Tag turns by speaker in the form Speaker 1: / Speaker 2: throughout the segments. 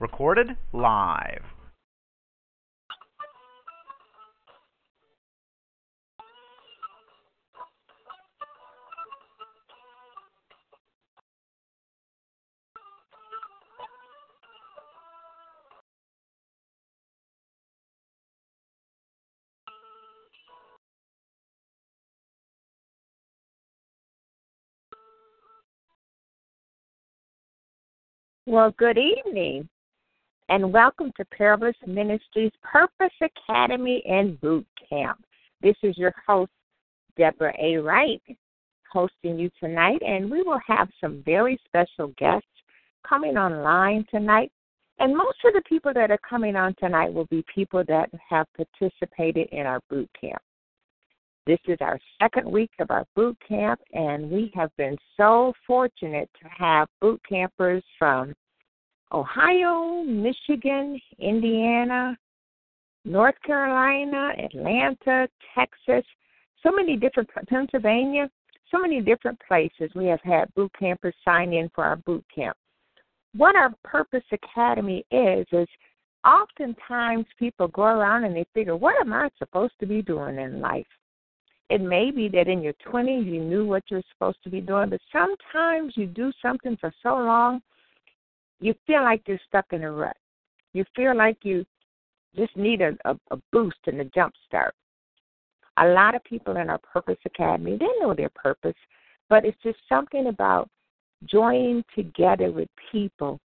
Speaker 1: Recorded live.
Speaker 2: Well, good evening, and welcome to Parablist Ministries Purpose Academy and Boot Camp. This is your host, Deborah A. Wright, hosting you tonight, and we will have some very special guests coming online tonight. And most of the people that are coming on tonight will be people that have participated in our boot camp. This is our second week of our boot camp, and we have been so fortunate to have boot campers from Ohio, Michigan, Indiana, North Carolina, Atlanta, Texas, so many different Pennsylvania, so many different places we have had boot campers sign in for our boot camp. What our Purpose Academy is is oftentimes people go around and they figure, what am I supposed to be doing in life? It may be that in your 20s you knew what you're supposed to be doing, but sometimes you do something for so long you feel like you're stuck in a rut. You feel like you just need a, a, a boost and a jump start. A lot of people in our Purpose Academy, they know their purpose, but it's just something about joining together with people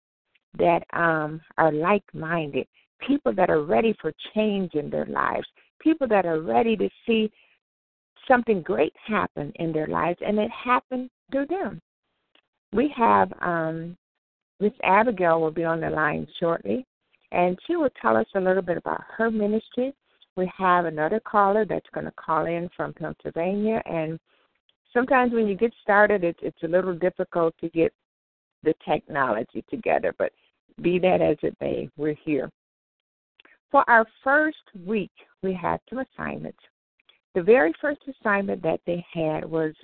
Speaker 2: that um, are like minded, people that are ready for change in their lives, people that are ready to see something great happen in their lives, and it happened through them. We have um, Miss Abigail will be on the line shortly, and she will tell us a little bit about her ministry. We have another caller that's going to call in from Pennsylvania, and sometimes when you get started, it's it's a little difficult to get the technology together. But be that as it may, we're here. For our first week, we had some assignments. The very first assignment that they had was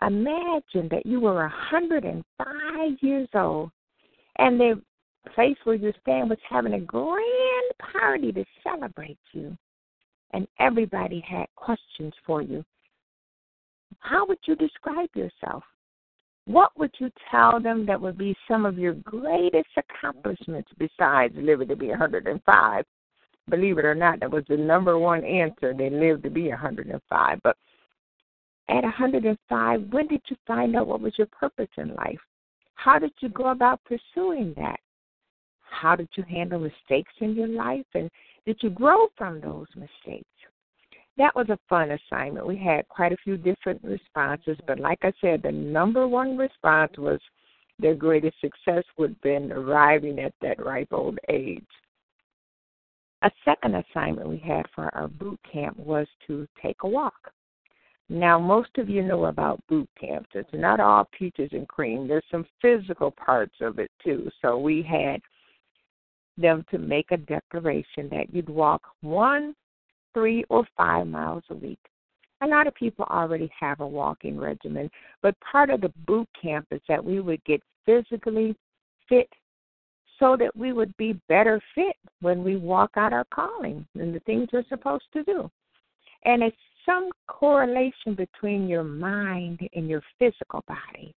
Speaker 2: Imagine that you were 105 years old and the place where you stand was having a grand party to celebrate you, and everybody had questions for you. How would you describe yourself? What would you tell them that would be some of your greatest accomplishments besides living to be 105? Believe it or not, that was the number one answer. They lived to be 105. But at 105, when did you find out what was your purpose in life? How did you go about pursuing that? How did you handle mistakes in your life? And did you grow from those mistakes? That was a fun assignment. We had quite a few different responses, but like I said, the number one response was their greatest success would have been arriving at that ripe old age. A second assignment we had for our boot camp was to take a walk. Now, most of you know about boot camps. It's not all peaches and cream. There's some physical parts of it too. So we had them to make a declaration that you'd walk one, three, or five miles a week. A lot of people already have a walking regimen, but part of the boot camp is that we would get physically fit so that we would be better fit when we walk out our calling and the things we're supposed to do. And it's some correlation between your mind and your physical body.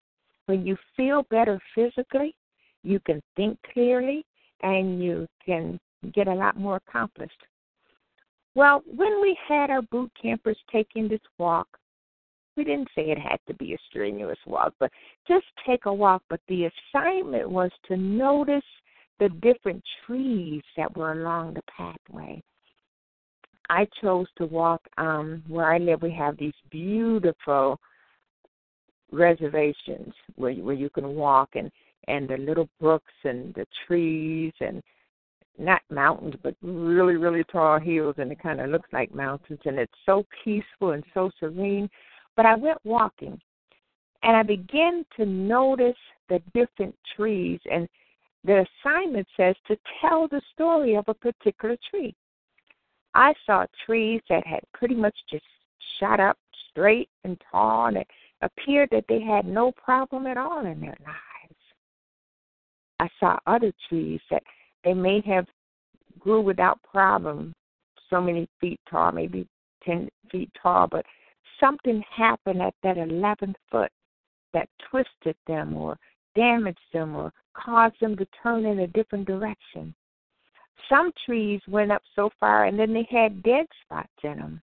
Speaker 2: When you feel better physically, you can think clearly and you can get a lot more accomplished. Well, when we had our boot campers taking this walk, we didn't say it had to be a strenuous walk, but just take a walk. But the assignment was to notice the different trees that were along the pathway. I chose to walk um where I live we have these beautiful reservations where where you can walk and and the little brooks and the trees and not mountains but really really tall hills and it kind of looks like mountains and it's so peaceful and so serene. But i went walking and i began to notice the different trees and the assignment says to tell the story of a particular tree i saw trees that had pretty much just shot up straight and tall and it appeared that they had no problem at all in their lives. I saw other trees that they may have grew without problem, so many feet tall, maybe 10 feet tall, but something happened at that 11th foot that twisted them or damaged them or caused them to turn in a different direction. Some trees went up so far and then they had dead spots in them.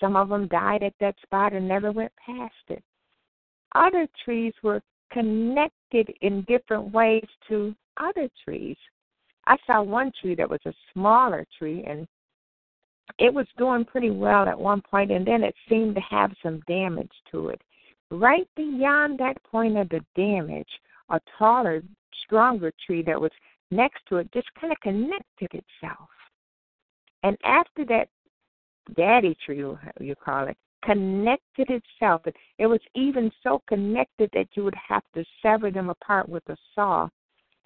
Speaker 2: Some of them died at that spot and never went past it. Other trees were connected in different ways to other trees. I saw one tree that was a smaller tree and it was doing pretty well at one point and then it seemed to have some damage to it. Right beyond that point of the damage, a taller, stronger tree that was next to it just kind of connected itself. And after that daddy tree, you call it, connected itself. It was even so connected that you would have to sever them apart with a saw.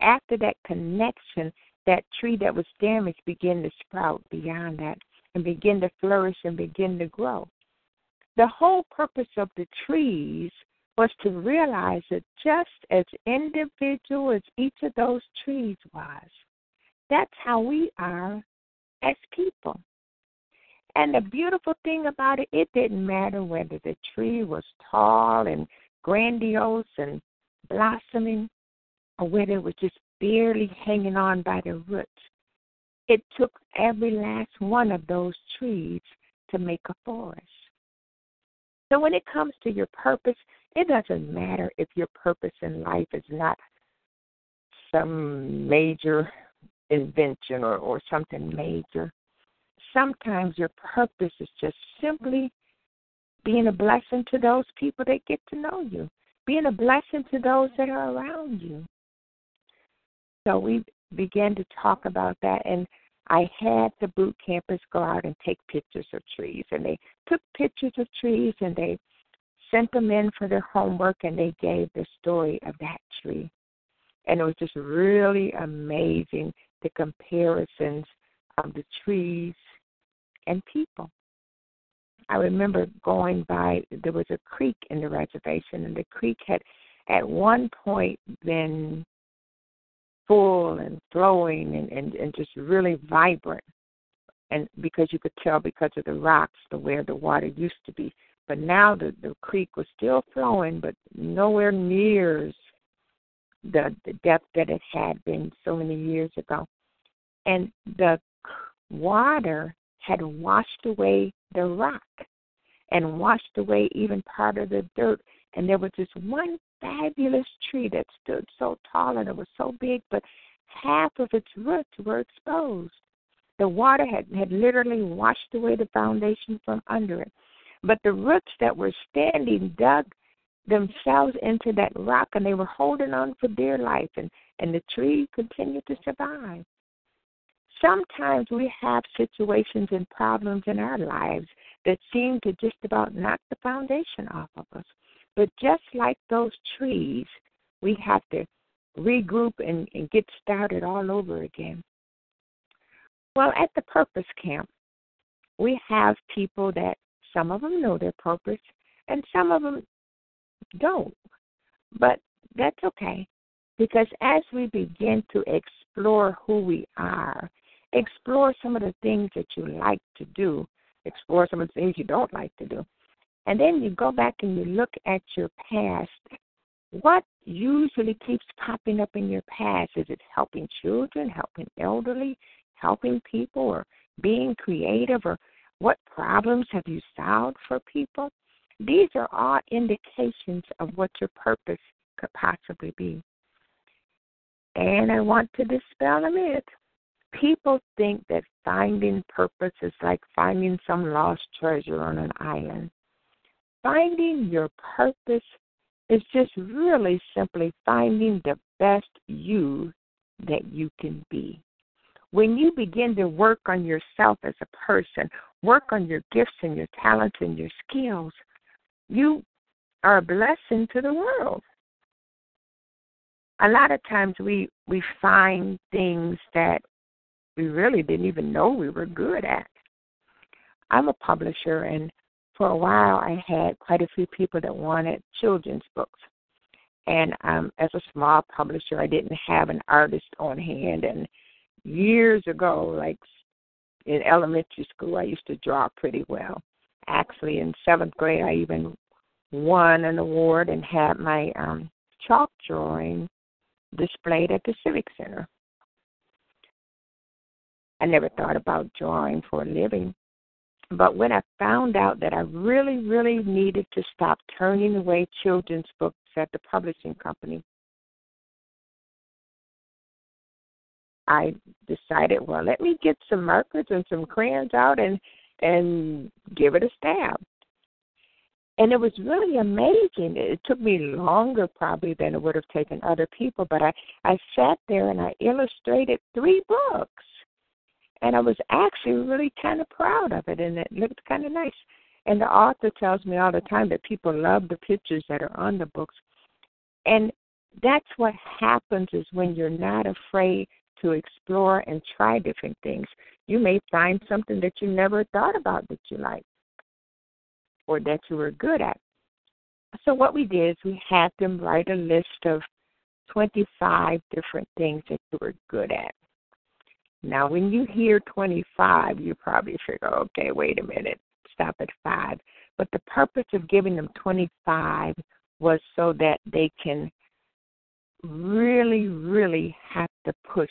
Speaker 2: After that connection, that tree that was damaged began to sprout beyond that and begin to flourish and begin to grow. The whole purpose of the trees was to realize that just as individual as each of those trees was, that's how we are as people. And the beautiful thing about it, it didn't matter whether the tree was tall and grandiose and blossoming or whether it was just barely hanging on by the roots. It took every last one of those trees to make a forest. So when it comes to your purpose, it doesn't matter if your purpose in life is not some major invention or, or something major sometimes your purpose is just simply being a blessing to those people that get to know you, being a blessing to those that are around you. So we began to talk about that, and I had the boot campers go out and take pictures of trees, and they took pictures of trees and they sent them in for their homework, and they gave the story of that tree. And it was just really amazing the comparisons of the trees and people. I remember going by, there was a creek in the reservation, and the creek had at one point been full and flowing and, and, and just really vibrant. And because you could tell because of the rocks, the where the water used to be. But now the, the creek was still flowing, but nowhere near the, the depth that it had been so many years ago. And the water had washed away the rock and washed away even part of the dirt. And there was this one fabulous tree that stood so tall and it was so big, but half of its roots were exposed. The water had, had literally washed away the foundation from under it. But the roots that were standing dug themselves into that rock and they were holding on for dear life and, and the tree continued to survive sometimes we have situations and problems in our lives that seem to just about knock the foundation off of us. But just like those trees, we have to regroup and, and get started all over again. Well, at the Purpose Camp, we have people that some of them know their purpose and some of them don't. But that's okay because as we begin to explore who we are explore some of the things that you like to do, explore some of the things you don't like to do. And then you go back and you look at your past. What usually keeps popping up in your past? Is it helping children, helping elderly, helping people, or being creative, or what problems have you solved for people? These are all indications of what your purpose could possibly be. And I want to dispel a myth people think that finding purpose is like finding some lost treasure on an island. Finding your purpose is just really simply finding the best you that you can be. When you begin to work on yourself as a person, work on your gifts and your talents and your skills, you are a blessing to the world. A lot of times we we find things that we really didn't even know we were good at. I'm a publisher and for a while I had quite a few people that wanted children's books. And um as a small publisher I didn't have an artist on hand and years ago, like in elementary school I used to draw pretty well. Actually in seventh grade I even won an award and had my um, chalk drawing displayed at the Civic Center. I never thought about drawing for a living. But when I found out that I really, really needed to stop turning away children's books at the publishing company, I decided, well, let me get some markers and some crayons out and and give it a stab and it was really amazing. It took me longer probably than it would have taken other people, but I I sat there and I illustrated three books, and I was actually really kind of proud of it, and it looked kind of nice. And the author tells me all the time that people love the pictures that are on the books, and that's what happens is when you're not afraid to explore and try different things. You may find something that you never thought about that you like or that you were good at. So what we did is we had them write a list of 25 different things that you were good at. Now, when you hear 25, you probably figure, okay, wait a minute, stop at five. But the purpose of giving them 25 was so that they can really, really have to push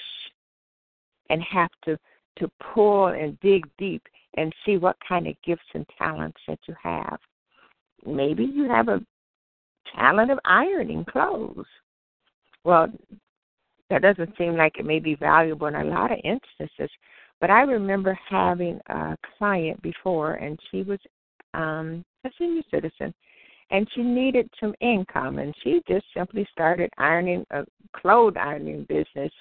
Speaker 2: and have to to pull and dig deep and see what kind of gifts and talents that you have. Maybe you have a talent of ironing clothes. Well, that doesn't seem like it may be valuable in a lot of instances. But I remember having a client before, and she was um, a senior citizen, and she needed some income, and she just simply started ironing a clothes ironing business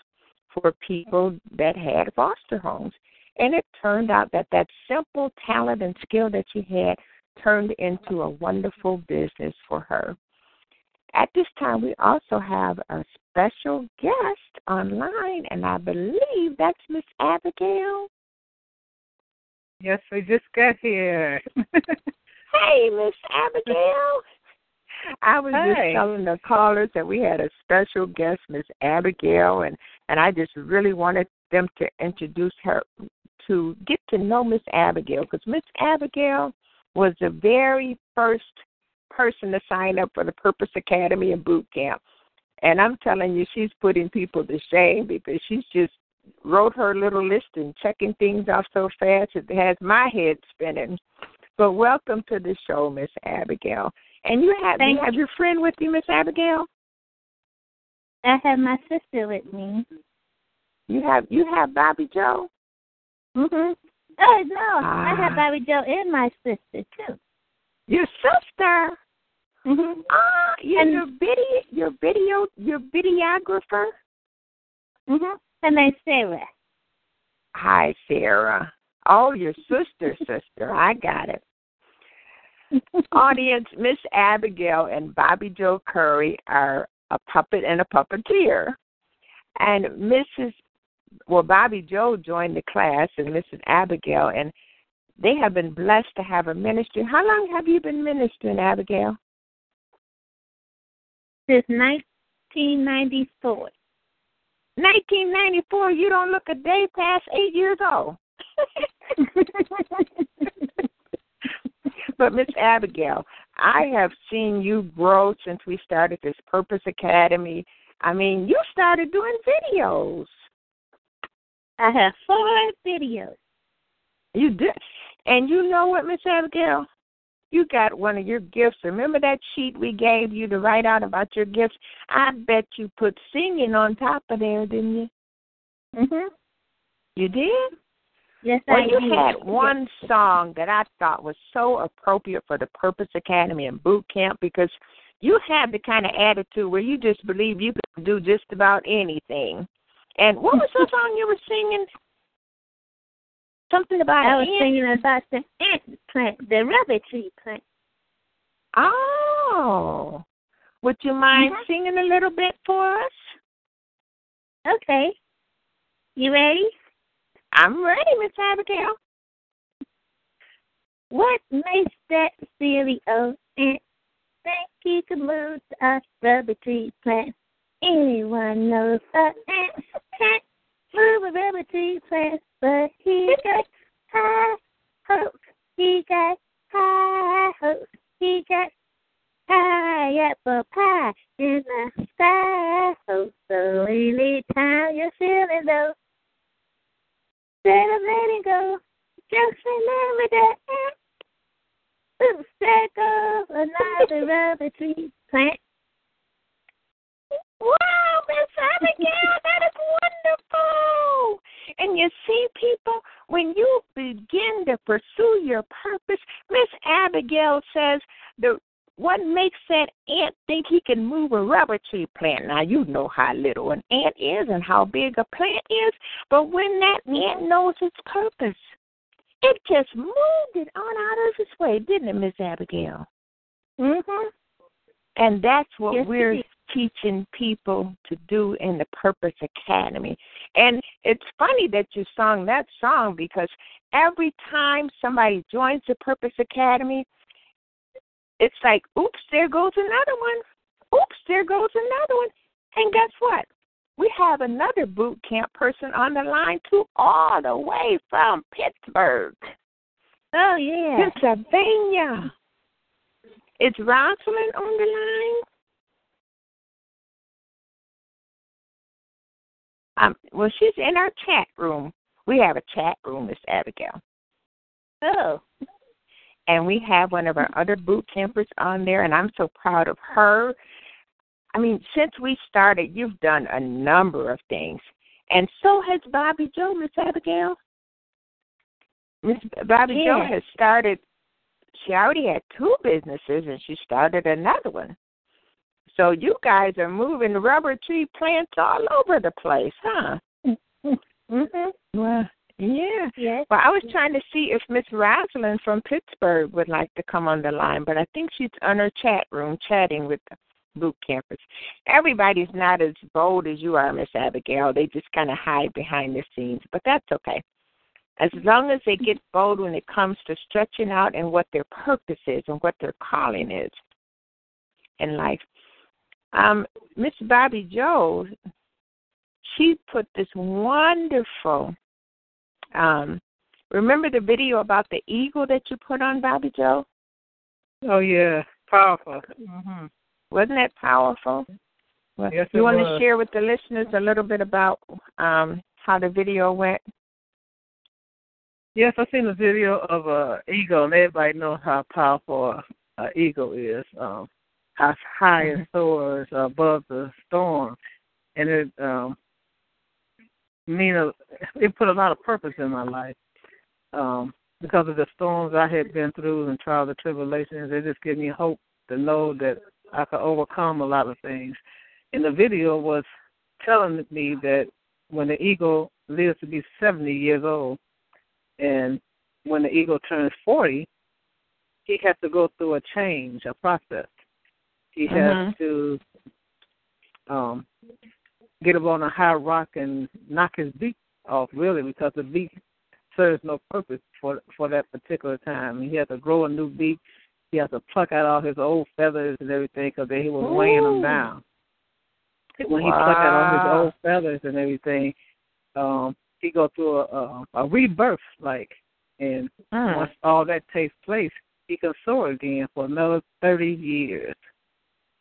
Speaker 2: for people that had foster homes. And it turned out that that simple talent and skill that she had turned into a wonderful business for her. At this time, we also have a special guest online, and I believe that's Miss Abigail.
Speaker 3: Yes, we just got here.
Speaker 2: hey, Miss Abigail. I was
Speaker 3: Hi.
Speaker 2: just telling the callers that we had a special guest, Miss Abigail, and and I just really wanted them to introduce her to get to know Miss Abigail because Miss Abigail was the very first person to sign up for the Purpose Academy and boot camp. And I'm telling you, she's putting people to shame because she's just wrote her little list and checking things off so fast it has my head spinning. But welcome to the show, Miss Abigail. And you have
Speaker 4: Thank
Speaker 2: you have your friend with you, Miss Abigail.
Speaker 4: I have my sister with me.
Speaker 2: You have you have Bobby Joe.
Speaker 4: Mhm. Oh no, I have
Speaker 2: Ah.
Speaker 4: Bobby Joe and my sister too.
Speaker 2: Your sister.
Speaker 4: Mhm.
Speaker 2: Ah, you're
Speaker 4: And-
Speaker 2: your video your video your videographer.
Speaker 4: Mhm. Her name's Sarah.
Speaker 2: Hi, Sarah. Oh, your sister, sister. I got it. Audience, Miss Abigail and Bobby Joe Curry are a puppet and a puppeteer. And Mrs. Well, Bobby Joe joined the class and Mrs. Abigail, and they have been blessed to have a ministry. How long have you been ministering, Abigail?
Speaker 4: Since 1994.
Speaker 2: 1994. You don't look a day past eight years old. but Miss Abigail, I have seen you grow since we started this Purpose Academy. I mean, you started doing videos.
Speaker 4: I have four videos.
Speaker 2: You did, and you know what, Miss Abigail? You got one of your gifts. Remember that sheet we gave you to write out about your gifts? I bet you put singing on top of there, didn't you?
Speaker 4: Mhm.
Speaker 2: You did?
Speaker 4: Yes,
Speaker 2: Well,
Speaker 4: I
Speaker 2: you
Speaker 4: did.
Speaker 2: had one song that I thought was so appropriate for the Purpose Academy and boot camp because you have the kind of attitude where you just believe you can do just about anything. And what was the song you were singing? Something about
Speaker 4: I was
Speaker 2: ant?
Speaker 4: singing about the ant plant, the rubber tree plant.
Speaker 2: Oh, would you mind
Speaker 4: Mhm.
Speaker 2: singing a little bit for us?
Speaker 4: Okay. You ready?
Speaker 2: I'm ready, Miss Abigail.
Speaker 4: What makes that silly old ant think he can move a rubber tree plant? Anyone knows a ant can't move a rubber tree plant, but he got high hopes. He got high hopes. He got high apple pie in the sky. Oh, so anytime you're feeling low, instead of letting go, just remember that ant. Oops, there goes another rubber tree plant.
Speaker 2: Wow, Miss Abigail, that is wonderful. And you see, people, when you begin to pursue your purpose, Miss Abigail says the what makes that ant think he can move a rubber tree plant? Now you know how little an ant is and how big a plant is, but when that ant knows its purpose, it just moved it on out of its way, didn't it, Miss Abigail?
Speaker 4: Mhm.
Speaker 2: And that's what
Speaker 4: Yes,
Speaker 2: we're teaching people to do in the Purpose Academy. And it's funny that you sung that song because every time somebody joins the Purpose Academy, it's like, oops, there goes another one. Oops, there goes another one. And guess what? We have another boot camp person on the line too, all the way from Pittsburgh,
Speaker 4: Oh yeah.
Speaker 2: Pennsylvania. Is Rosalind on the line? Um, well, she's in our chat room. We have a chat room, Miss Abigail,
Speaker 4: Oh.
Speaker 2: and we have one of our other boot campers on there, and I'm so proud of her. I mean, since we started, you've done a number of things, and so has Bobby Joe, Miss Abigail. Miss Bobby Joe has started. She already had two businesses, and she started another one. So you guys are moving rubber tree plants all over the place, huh?
Speaker 4: Mhm.
Speaker 2: Well, yeah.
Speaker 4: Yes.
Speaker 2: Well, I was trying to see if Miss Rosalind from Pittsburgh would like to come on the line, but I think she's on her chat room chatting with boot campers. Everybody's not as bold as you are, Miss Abigail. They just kind of hide behind the scenes, but that's okay. As long as they get bold when it comes to stretching out and what their purpose is and what their calling is in life. Um, Miss Bobby Joe, she put this wonderful um remember the video about the eagle that you put on Bobby Joe?
Speaker 3: Oh yeah, powerful. hmm
Speaker 2: Wasn't that powerful? Well,
Speaker 3: Yes,
Speaker 2: you want
Speaker 3: was.
Speaker 2: to share with the listeners a little bit about um how the video went?
Speaker 3: Yes, I've seen a video of a eagle, and everybody knows how powerful an eagle is. Um, how high it soars above the storm, and it um, mean a, it put a lot of purpose in my life. Um, because of the storms I had been through and trials and tribulations, it just gave me hope to know that I could overcome a lot of things. And the video was telling me that when the eagle lives to be 70 years old, and when the eagle turns 40, he has to go through a change, a process. He has
Speaker 2: Mhm.
Speaker 3: to um, get up on a high rock and knock his beak off, really, because the beak serves no purpose for for that particular time. He has to grow a new beak. He has to pluck out all his old feathers and everything because he was weighing them down. When he plucked out all his old feathers and everything, um, he go through a, a, a rebirth, like, and
Speaker 2: Mm.
Speaker 3: once all that takes place, he can soar again for another thirty years.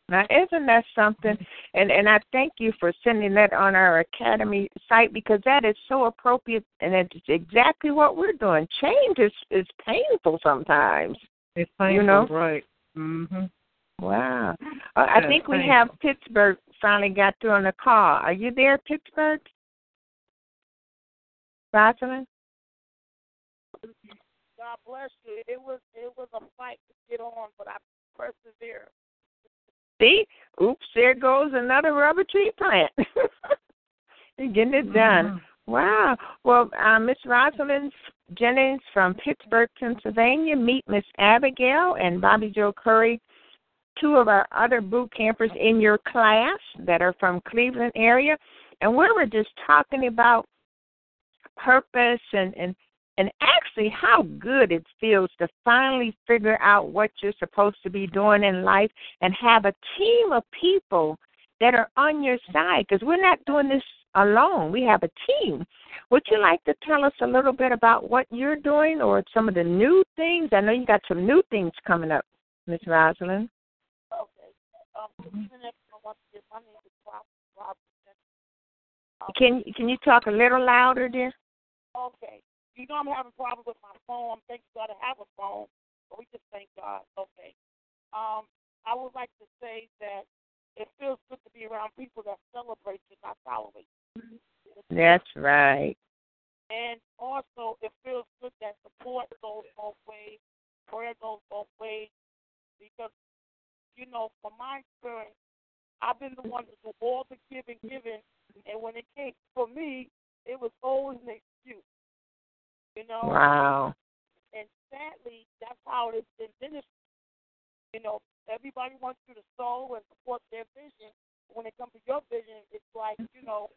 Speaker 2: Now, isn't that something? And and I thank you for sending that on our academy site because that is so appropriate, and it's exactly what we're doing. Change is is painful sometimes.
Speaker 3: It's painful,
Speaker 2: You know?
Speaker 3: right? hmm
Speaker 2: Wow. Uh, I
Speaker 3: Yeah,
Speaker 2: think we have Pittsburgh finally got through on the call. Are you there, Pittsburgh? Rosalind?
Speaker 5: God bless you. It was it was a fight to get on, but I persevered.
Speaker 2: See, oops, there goes another rubber tree plant. You're getting it done.
Speaker 3: Mm-hmm.
Speaker 2: Wow. Well, uh, Miss Rosalind Jennings from Pittsburgh, Pennsylvania. Meet Miss Abigail and Bobby Joe Curry, two of our other boot campers in your class that are from Cleveland area. And we were just talking about purpose and, and and actually how good it feels to finally figure out what you're supposed to be doing in life and have a team of people that are on your side because we're not doing this alone. We have a team. Would you like to tell us a little bit about what you're doing or some of the new things? I know you got some new things coming up, Miss Rosalind.
Speaker 5: Okay. Um,
Speaker 2: Can can you talk a little louder, dear?
Speaker 5: Okay. You know I'm having problems with my phone. Thank God I have a phone, but we just thank God. Okay. Um, I would like to say that it feels good to be around people that celebrate you, not tolerate you.
Speaker 2: That's right.
Speaker 5: And also, it feels good that support goes both ways, prayer goes both ways, because, you know, from my experience, I've been the one to do all the giving, giving, and when it came for me, it was always an excuse. You know?
Speaker 2: Wow.
Speaker 5: And sadly, that's how it's been ministry. You know, everybody wants you to sow and support their vision. When it comes to your vision, it's like, you know,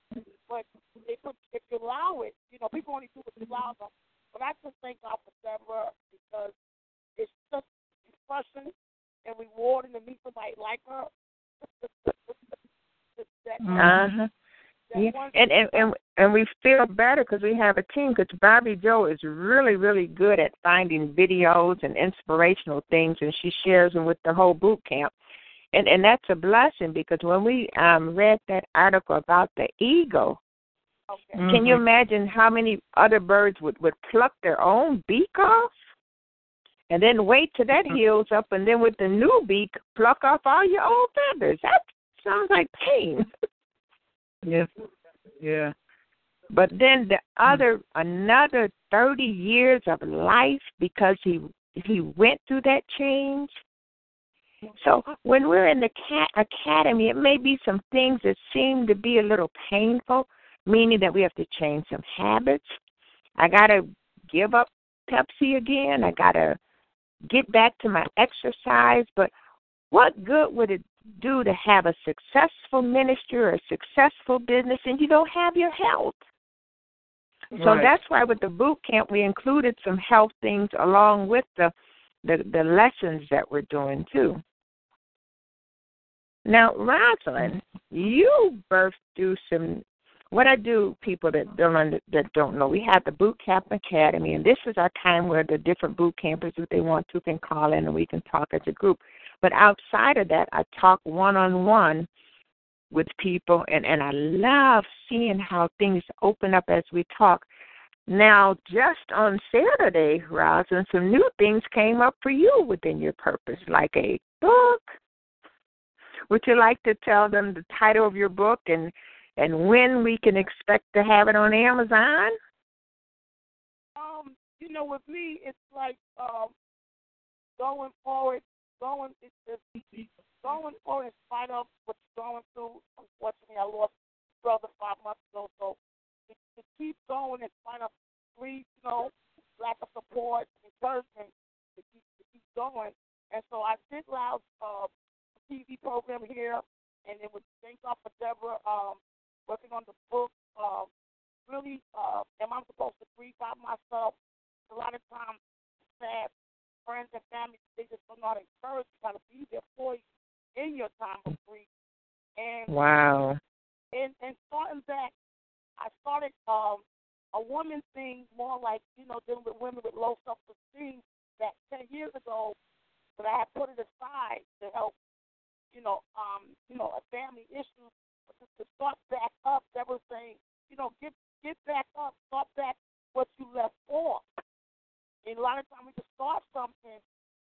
Speaker 5: but if, if you allow it, you know, people only do what you allow them. But I just thank God for Deborah because it's just refreshing and rewarding to meet somebody like her. that,
Speaker 2: uh-huh. Yeah. And, and and and we feel better because we have a team. Because Bobby Joe is really really good at finding videos and inspirational things, and she shares them with the whole boot camp. And and that's a blessing because when we um read that article about the eagle,
Speaker 5: okay.
Speaker 2: can mm-hmm. you imagine how many other birds would would pluck their own beak off? And then wait till that
Speaker 5: Mm-hmm.
Speaker 2: heals up, and then with the new beak, pluck off all your old feathers. That sounds like pain.
Speaker 3: Yes. Yeah.
Speaker 2: But then the other another thirty years of life because he he went through that change. So when we're in the cat academy, it may be some things that seem to be a little painful, meaning that we have to change some habits. I gotta give up Pepsi again. I gotta get back to my exercise. But what good would it do to have a successful ministry or a successful business and you don't have your health? So
Speaker 3: Right.
Speaker 2: that's why with the boot camp we included some health things along with the the, the lessons that we're doing too. Now, Rosalind, you birthed through some. What I do, people that don't that don't know, we have the Boot Camp Academy, and this is our time where the different boot campers, if they want to, can call in and we can talk as a group. But outside of that, I talk one on one with people, and and I love seeing how things open up as we talk. Now, just on Saturday, Rosalind, some new things came up for you within your purpose, like a book. Would you like to tell them the title of your book and and when we can expect to have it on Amazon?
Speaker 5: Um, you know, with me, it's like um, going forward, going, it's, it's going forward in spite of what's going through. Unfortunately, I lost brother five months ago, so to, to keep going in spite of grief, you know, lack of support, encouragement, to keep to keep going. And so I did loud uh, TV program here, and it was thank God for Deborah um, working on the book. Um, really, uh, am I supposed to grieve by myself? A lot of times, sad friends and family, they just don't know how to encourage you, how to be there for you in your time of grief. And
Speaker 2: Wow.
Speaker 5: and and starting back, I started um a woman thing more like you know dealing with women with low self esteem. That ten years ago, but I had put it aside to help you know um you know a family issue. To, to start back up, that was saying you know get get back up, start back what you left off. And a lot of times we just start something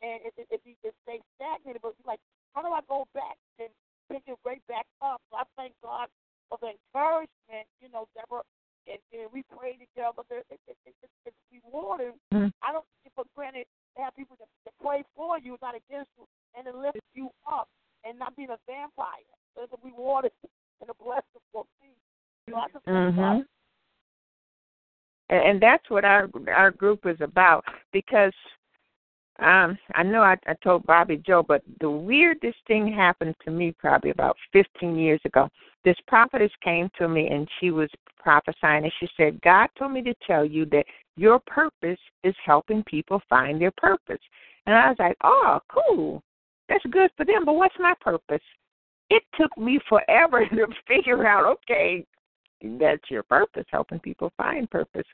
Speaker 5: and it it, it, it stays stagnated, but like how do I go back and pick it right back up? So I thank God for the encouragement, you know, Deborah, and, and we pray together. It, it, it, it, it's rewarding.
Speaker 2: Mhm.
Speaker 5: I don't take it for granted to have people that, that pray for you, not against you, and to lift you up, and not being a there's a reward and a blessing for me. You know, I just
Speaker 2: hmm And, and that's what our our group is about because um I know I, I told Bobby Joe, but the weirdest thing happened to me probably about 15 years ago. This prophetess came to me and she was prophesying and she said, God told me to tell you that your purpose is helping people find their purpose. And I was like, oh, cool. That's good for them, but what's my purpose? It took me forever to figure out, okay, that's your purpose, helping people find purpose.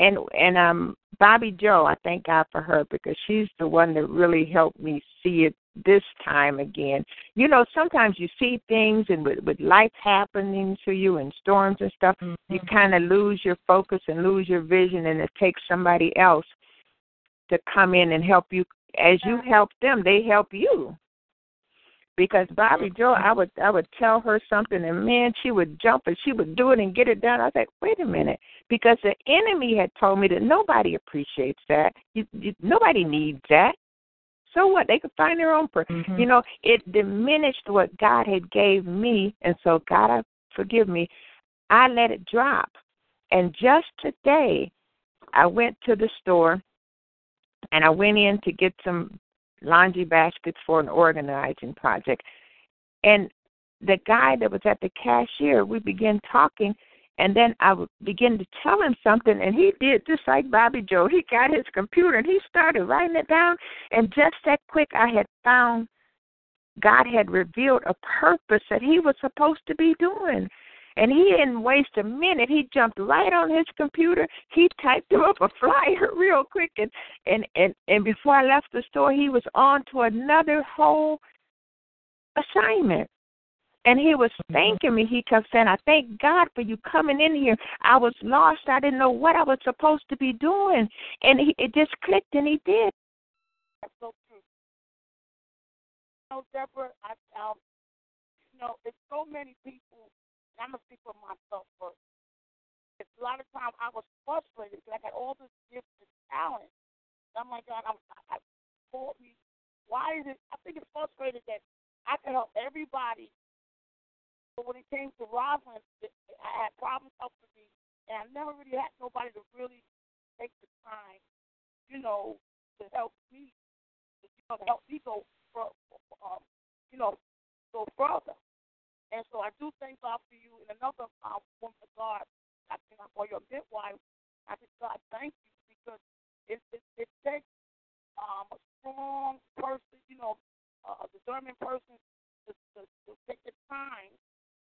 Speaker 2: And and um Bobby Joe, I thank God for her because she's the one that really helped me see it this time again. You know, sometimes you see things and with, with life happening to you and storms and stuff,
Speaker 3: Mm-hmm.
Speaker 2: you kind of lose your focus and lose your vision, and it takes somebody else to come in and help you. As you help them, they help you. Because Bobby Joe, I would I would tell her something, and man, she would jump and she would do it and get it done. I was like, wait a minute, because the enemy had told me that nobody appreciates that. You, you, nobody needs that. So what? They could find their own purpose.
Speaker 3: Mhm.
Speaker 2: You know, it diminished what God had gave me, and so God, I forgive me. I let it drop, and just today, I went to the store, and I went in to get some laundry baskets for an organizing project, and the guy that was at the cashier, we began talking, and then I would begin to tell him something, and he did just like Bobby Joe. He got his computer and he started writing it down, and just that quick, I had found God had revealed a purpose that he was supposed to be doing. And he didn't waste a minute. He jumped right on his computer. He typed him up a flyer real quick, and and and and before I left the store, he was on to another whole assignment. And he was thanking me. He kept saying, I thank God for you coming in here. I was lost. I didn't know what I was supposed to be doing. And he, it just clicked, and he did.
Speaker 5: That's so true. You know, Deborah, I, um, you know, it's so many people, and I'm going to speak for myself first. It's a lot of times I was frustrated because I had all this gift and talent. And I'm like, God, I'm, I, I told me, why is it, I think it's frustrated that I can help everybody. But when it came to Rosalind, I had problems helping me, and I never really had nobody to really take the time, you know, to help me you know, to help me go, for, um, you know, go further. And so I do thank God for you. And another um, woman of God, I think I call you a midwife. I just God thank you because it it, it takes um, a strong person, you know, uh, a determined person to, to, to take the time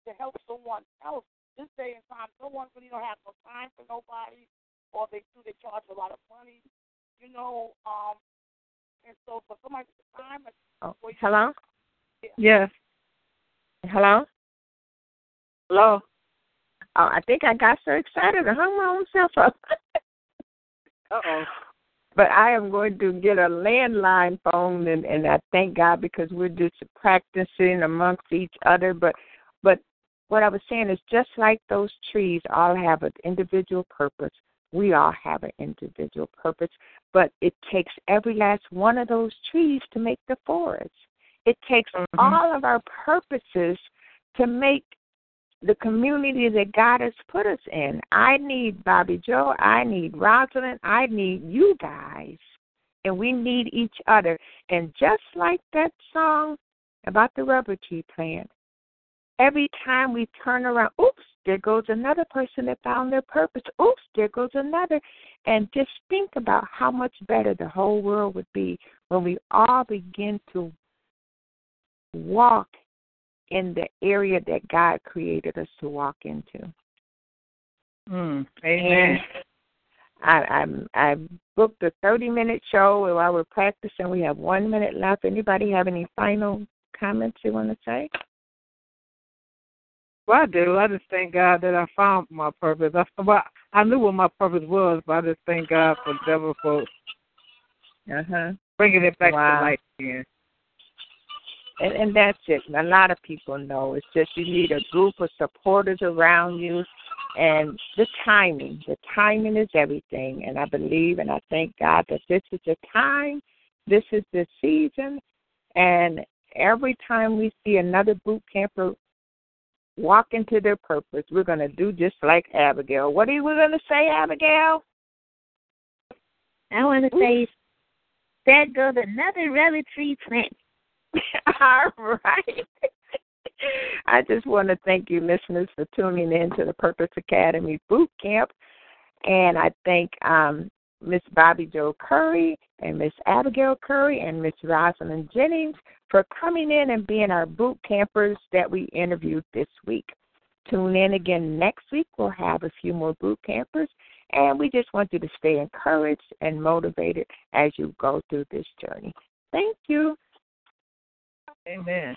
Speaker 5: to help someone else. This day and time, no one really don't have no time for nobody, or they do they charge a lot of money, you know. Um, and so for somebody to time
Speaker 2: Oh,
Speaker 5: for you-
Speaker 2: hello?
Speaker 3: Yes.
Speaker 2: Hello?
Speaker 3: Hello.
Speaker 2: Oh, I think I got so excited I hung my own self up.
Speaker 3: Uh oh.
Speaker 2: but I am going to get a landline phone, and, and I thank God because we're just practicing amongst each other. But but what I was saying is just like those trees all have an individual purpose. We all have an individual purpose, but it takes every last one of those trees to make the forest. It takes
Speaker 3: Mhm.
Speaker 2: all of our purposes to make the community that God has put us in. I need Bobby Joe. I need Rosalind. I need you guys. And we need each other. And just like that song about the rubber tree plant, every time we turn around, oops, there goes another person that found their purpose. Oops, there goes another. And just think about how much better the whole world would be when we all begin to walk in the area that God created us to walk into.
Speaker 3: Mm.
Speaker 2: And
Speaker 3: Amen.
Speaker 2: I, I'm I booked a 30 minute show while we're practicing. We have one minute left. Anybody have any final comments you want to say?
Speaker 3: Well, I do. I just thank God that I found my purpose. I, well, I knew what my purpose was, but I just thank God for Deborah for
Speaker 2: Uh huh.
Speaker 3: bringing it back
Speaker 2: Wow.
Speaker 3: to life again.
Speaker 2: And, and that's it. And A lot of people know. It's just you need a group of supporters around you, and the timing. The timing is everything. And I believe and I thank God that this is the time, this is the season, and every time we see another boot camper walk into their purpose, we're going to do just like Abigail. What are you going to say, Abigail?
Speaker 4: I want to say, there goes another rubber tree plant.
Speaker 2: All right. I just want to thank you, listeners, for tuning in to the Purpose Academy Boot Camp. And I thank um, Miss Bobby Joe Curry and Miss Abigail Curry and Miss Rosalind Jennings for coming in and being our boot campers that we interviewed this week. Tune in again next week. We'll have a few more boot campers. And we just want you to stay encouraged and motivated as you go through this journey. Thank you.
Speaker 3: Amen.